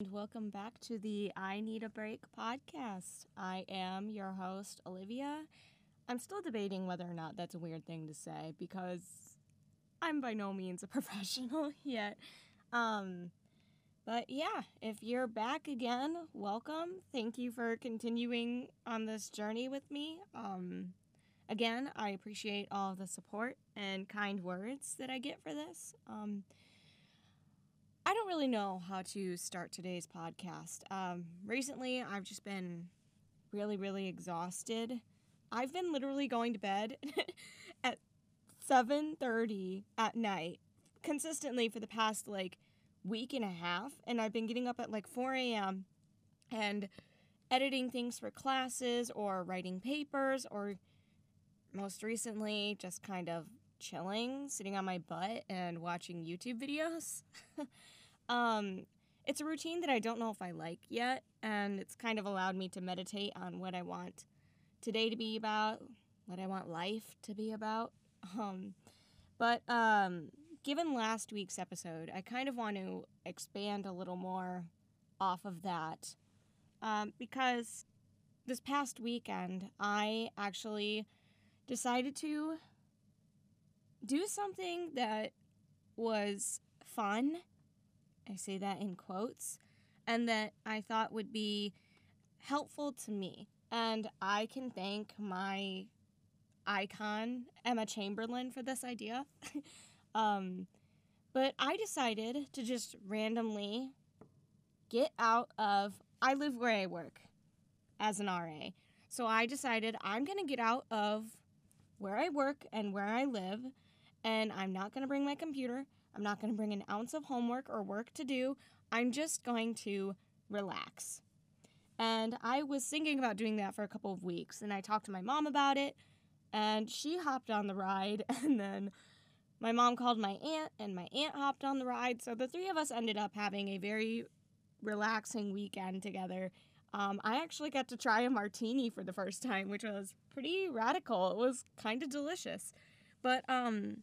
And welcome back to the I Need a Break podcast. I am your host, Olivia. I'm still debating whether or not that's a weird thing to say because I'm by no means a professional yet. Um, but yeah, if you're back again, welcome. Thank you for continuing on this journey with me. Um, again, I appreciate all the support and kind words that I get for this. Um, really know how to start today's podcast. Um, recently, I've just been really, really exhausted. I've been literally going to bed at 7:30 at night consistently for the past like week and a half, and I've been getting up at like 4 a.m. and editing things for classes or writing papers or most recently just kind of chilling, sitting on my butt and watching YouTube videos. um, it's a routine that I don't know if I like yet, and it's kind of allowed me to meditate on what I want today to be about, what I want life to be about. Um, but um, given last week's episode, I kind of want to expand a little more off of that um, because this past weekend I actually decided to do something that was fun. I say that in quotes, and that I thought would be helpful to me. And I can thank my icon, Emma Chamberlain, for this idea. um, but I decided to just randomly get out of. I live where I work as an RA. So I decided I'm going to get out of where I work and where I live, and I'm not going to bring my computer. I'm not going to bring an ounce of homework or work to do. I'm just going to relax. And I was thinking about doing that for a couple of weeks, and I talked to my mom about it, and she hopped on the ride, and then my mom called my aunt, and my aunt hopped on the ride. So the three of us ended up having a very relaxing weekend together. Um, I actually got to try a martini for the first time, which was pretty radical. It was kind of delicious. But um,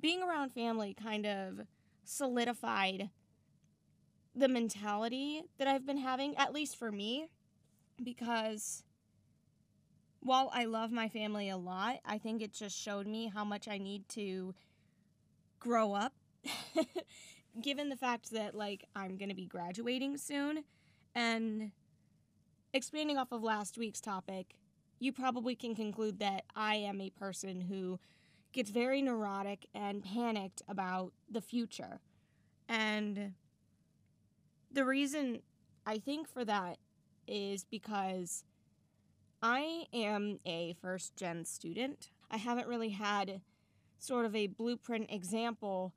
being around family kind of solidified the mentality that I've been having, at least for me, because while I love my family a lot, I think it just showed me how much I need to grow up. Given the fact that, like, I'm going to be graduating soon, and expanding off of last week's topic, you probably can conclude that I am a person who gets very neurotic and panicked about the future. And the reason I think for that is because I am a first gen student. I haven't really had sort of a blueprint example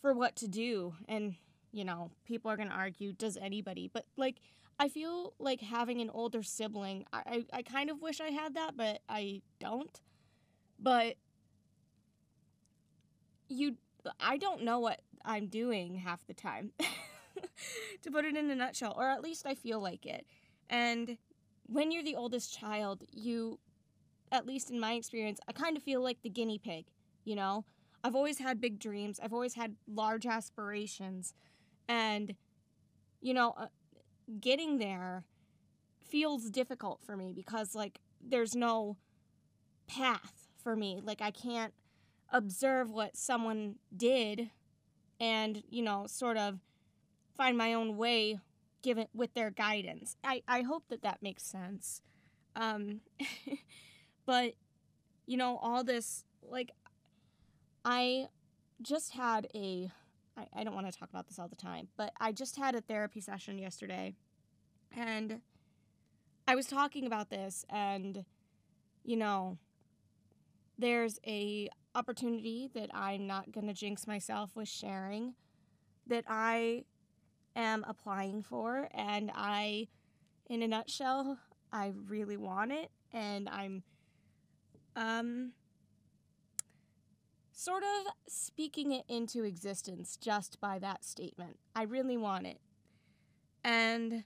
for what to do. And, you know, people are going to argue, does anybody? But, like, I feel like having an older sibling, I, I, I kind of wish I had that, but I don't. But you, I don't know what I'm doing half the time, to put it in a nutshell, or at least I feel like it. And when you're the oldest child, you, at least in my experience, I kind of feel like the guinea pig, you know? I've always had big dreams, I've always had large aspirations. And, you know, uh, getting there feels difficult for me because, like, there's no path for me. Like, I can't observe what someone did and, you know, sort of find my own way given with their guidance. I, I hope that that makes sense. Um, but, you know, all this, like, I just had a, I, I don't want to talk about this all the time, but I just had a therapy session yesterday and I was talking about this and, you know, there's a opportunity that I'm not going to jinx myself with sharing that I am applying for and I in a nutshell I really want it and I'm um sort of speaking it into existence just by that statement. I really want it. And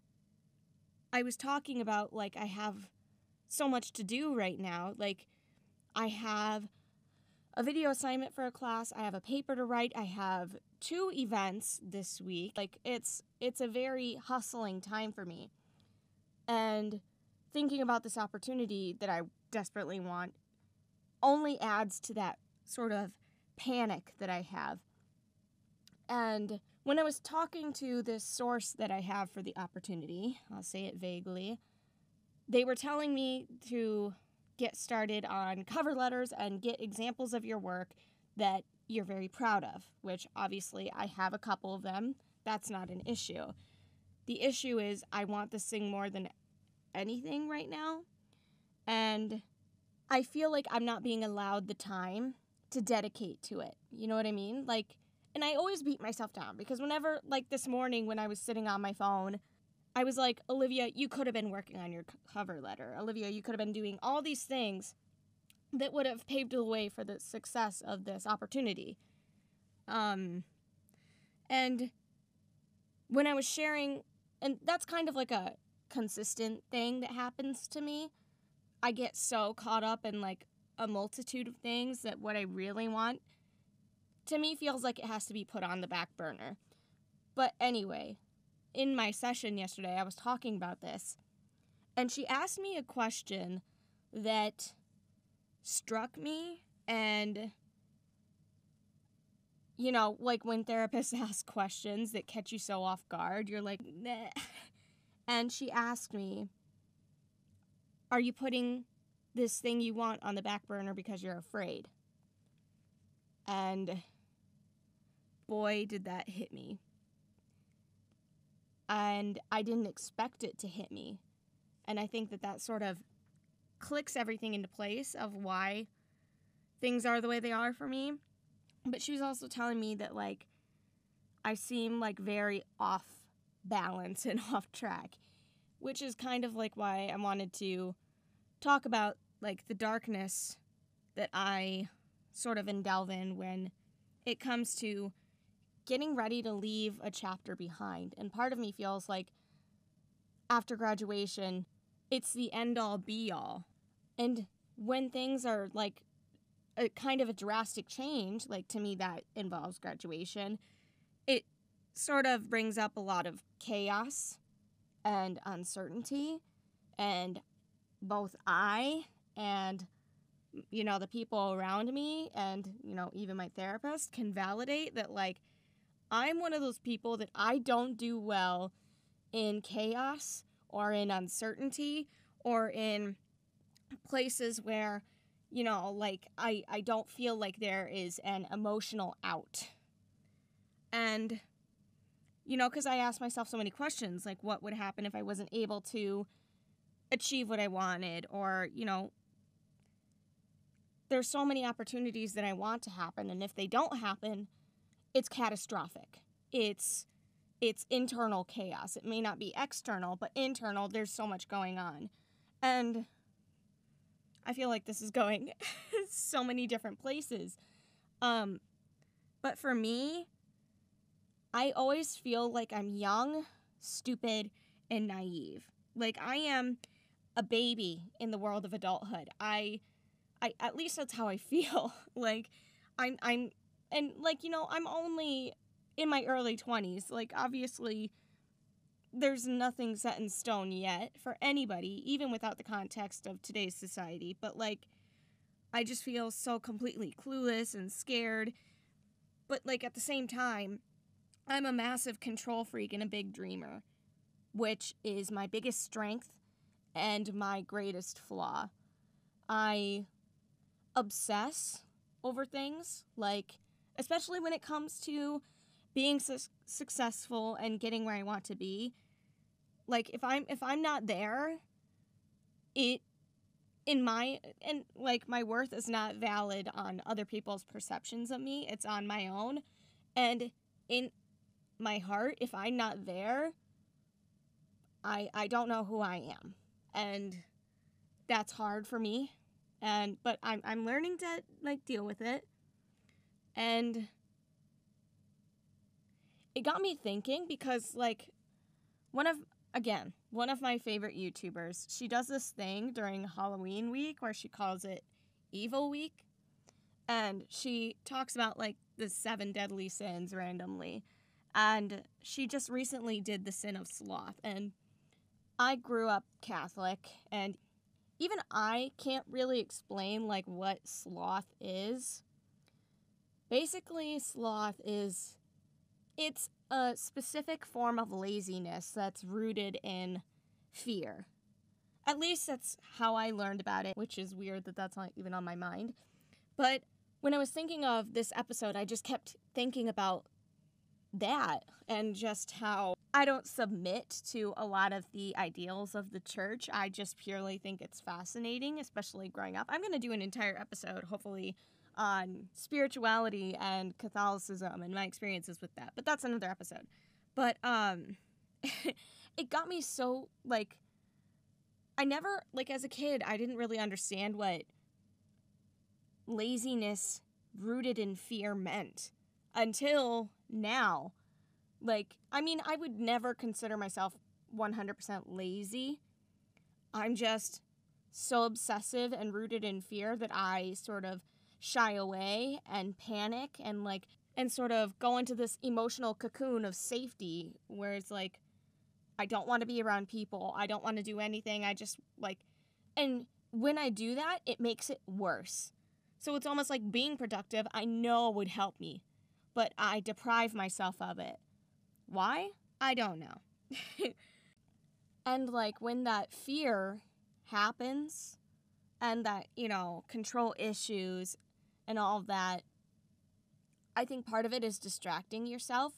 I was talking about like I have so much to do right now. Like I have a video assignment for a class, I have a paper to write, I have two events this week. Like it's it's a very hustling time for me. And thinking about this opportunity that I desperately want only adds to that sort of panic that I have. And when I was talking to this source that I have for the opportunity, I'll say it vaguely, they were telling me to get started on cover letters and get examples of your work that you're very proud of, which obviously I have a couple of them. That's not an issue. The issue is I want this thing more than anything right now. And I feel like I'm not being allowed the time to dedicate to it. You know what I mean? Like, and I always beat myself down because whenever, like this morning when I was sitting on my phone, I was like, Olivia, you could have been working on your cover letter. Olivia, you could have been doing all these things that would have paved the way for the success of this opportunity. Um, and when I was sharing, and that's kind of like a consistent thing that happens to me. I get so caught up in like a multitude of things that what I really want to me feels like it has to be put on the back burner. But anyway, in my session yesterday, I was talking about this, and she asked me a question that struck me and you know, like when therapists ask questions that catch you so off guard, you're like, nah. And she asked me, Are you putting this thing you want on the back burner because you're afraid? And boy, did that hit me. And I didn't expect it to hit me. And I think that that sort of clicks everything into place of why things are the way they are for me. But she was also telling me that, like, I seem like very off balance and off track, which is kind of like why I wanted to talk about, like, the darkness that I sort of delve in when it comes to getting ready to leave a chapter behind. And part of me feels like after graduation, it's the end all be all. And when things are like a kind of a drastic change, like to me that involves graduation, it sort of brings up a lot of chaos and uncertainty. And both I and you know the people around me and you know even my therapist can validate that like I'm one of those people that I don't do well in chaos or in uncertainty or in places where you know like I I don't feel like there is an emotional out. And you know, cuz I ask myself so many questions like what would happen if I wasn't able to achieve what I wanted or, you know, there's so many opportunities that I want to happen and if they don't happen, it's catastrophic. It's it's internal chaos. It may not be external, but internal there's so much going on. And I feel like this is going so many different places. Um but for me, I always feel like I'm young, stupid, and naive. Like I am a baby in the world of adulthood. I I at least that's how I feel. like I'm I'm and like you know i'm only in my early 20s like obviously there's nothing set in stone yet for anybody even without the context of today's society but like i just feel so completely clueless and scared. But like at the same time i'm a massive control freak and a big dreamer which is my biggest strength and my greatest flaw. I obsess over things like especially when it comes to being su- successful and getting where I want to be. Like if I'm if I'm not there, it in my and like my worth is not valid on other people's perceptions of me. It's on my own. And in my heart, if I'm not there, I I don't know who I am. And that's hard for me. And but I'm I'm learning to like deal with it. And it got me thinking because, like, one of, again, one of my favorite YouTubers, she does this thing during Halloween week where she calls it Evil Week. and she talks about like the seven deadly sins randomly. And she just recently did the sin of sloth. And I grew up Catholic, and even I can't really explain like what sloth is. Basically, sloth is it's a specific form of laziness that's rooted in fear. At least that's how I learned about it, which is weird that that's not even on my mind. But when I was thinking of this episode, I just kept thinking about that and just how I don't submit to a lot of the ideals of the church. I just purely think it's fascinating, especially growing up. I'm going to do an entire episode, hopefully, on spirituality and Catholicism and my experiences with that. But that's another episode. But um it got me so like I never like as a kid, I didn't really understand what laziness rooted in fear meant until now. Like, I mean, I would never consider myself 100% lazy. I'm just so obsessive and rooted in fear that I sort of shy away and panic and like and sort of go into this emotional cocoon of safety where it's like I don't want to be around people. I don't want to do anything. I just like and when I do that, it makes it worse. So it's almost like being productive, I know would help me, but I deprive myself of it. Why? I don't know. and like when that fear happens and that, you know, control issues and all that, I think part of it is distracting yourself.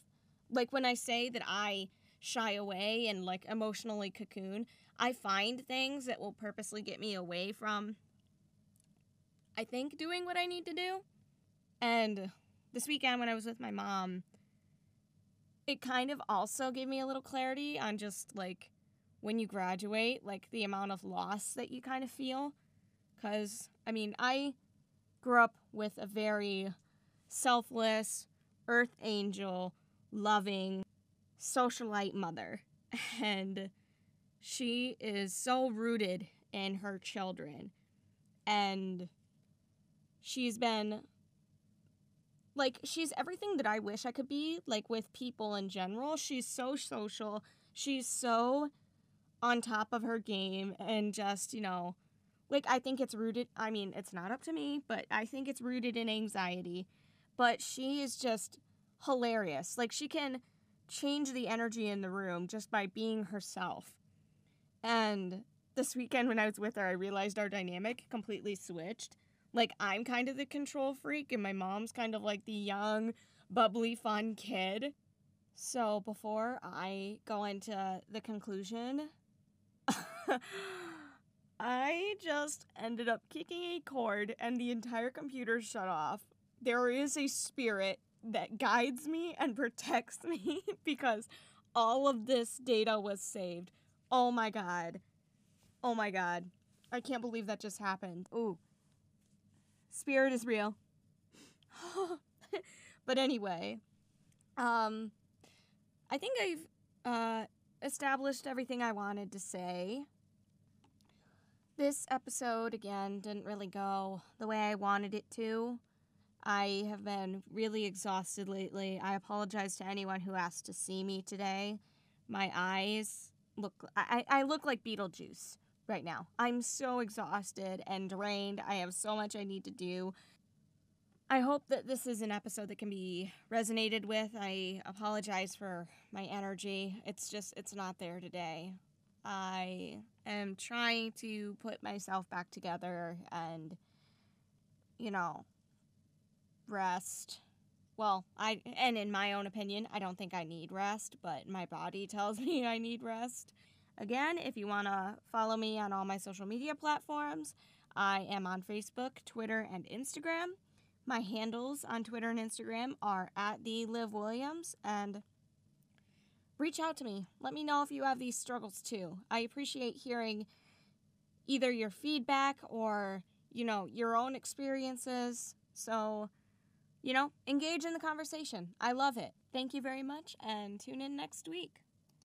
Like when I say that I shy away and like emotionally cocoon, I find things that will purposely get me away from I think, doing what I need to do. And this weekend, when I was with my mom, it kind of also gave me a little clarity on just like when you graduate, like the amount of loss that you kind of feel. Because, I mean, I grew up with a very selfless, earth angel, loving, socialite mother. And she is so rooted in her children. And she's been like she's everything that I wish I could be like with people in general. She's so social. She's so on top of her game and just, you know, like I think it's rooted I mean, it's not up to me, but I think it's rooted in anxiety. But she is just hilarious. Like she can change the energy in the room just by being herself. And this weekend when I was with her, I realized our dynamic completely switched like I'm kind of the control freak and my mom's kind of like the young, bubbly, fun kid. So before I go into the conclusion, I just ended up kicking a cord and the entire computer shut off. There is a spirit that guides me and protects me because all of this data was saved. Oh my god. Oh my god. I can't believe that just happened. Ooh. Spirit is real. but anyway, um, I think I've uh, established everything I wanted to say. This episode, again, didn't really go the way I wanted it to. I have been really exhausted lately. I apologize to anyone who asked to see me today. My eyes look, I, I look like Beetlejuice right now. I'm so exhausted and drained. I have so much I need to do. I hope that this is an episode that can be resonated with. I apologize for my energy. It's just, it's not there today. I am trying to put myself back together and, you know, rest. Well, I, and in my own opinion, I don't think I need rest, but my body tells me I need rest. Again, if you want to follow me on all my social media platforms, I am on Facebook, Twitter, and Instagram. My handles on Twitter and Instagram are at the Liv Williams and reach out to me. Let me know if you have these struggles too. I appreciate hearing either your feedback or, you know, your own experiences. So, you know, engage in the conversation. I love it. Thank you very much and tune in next week.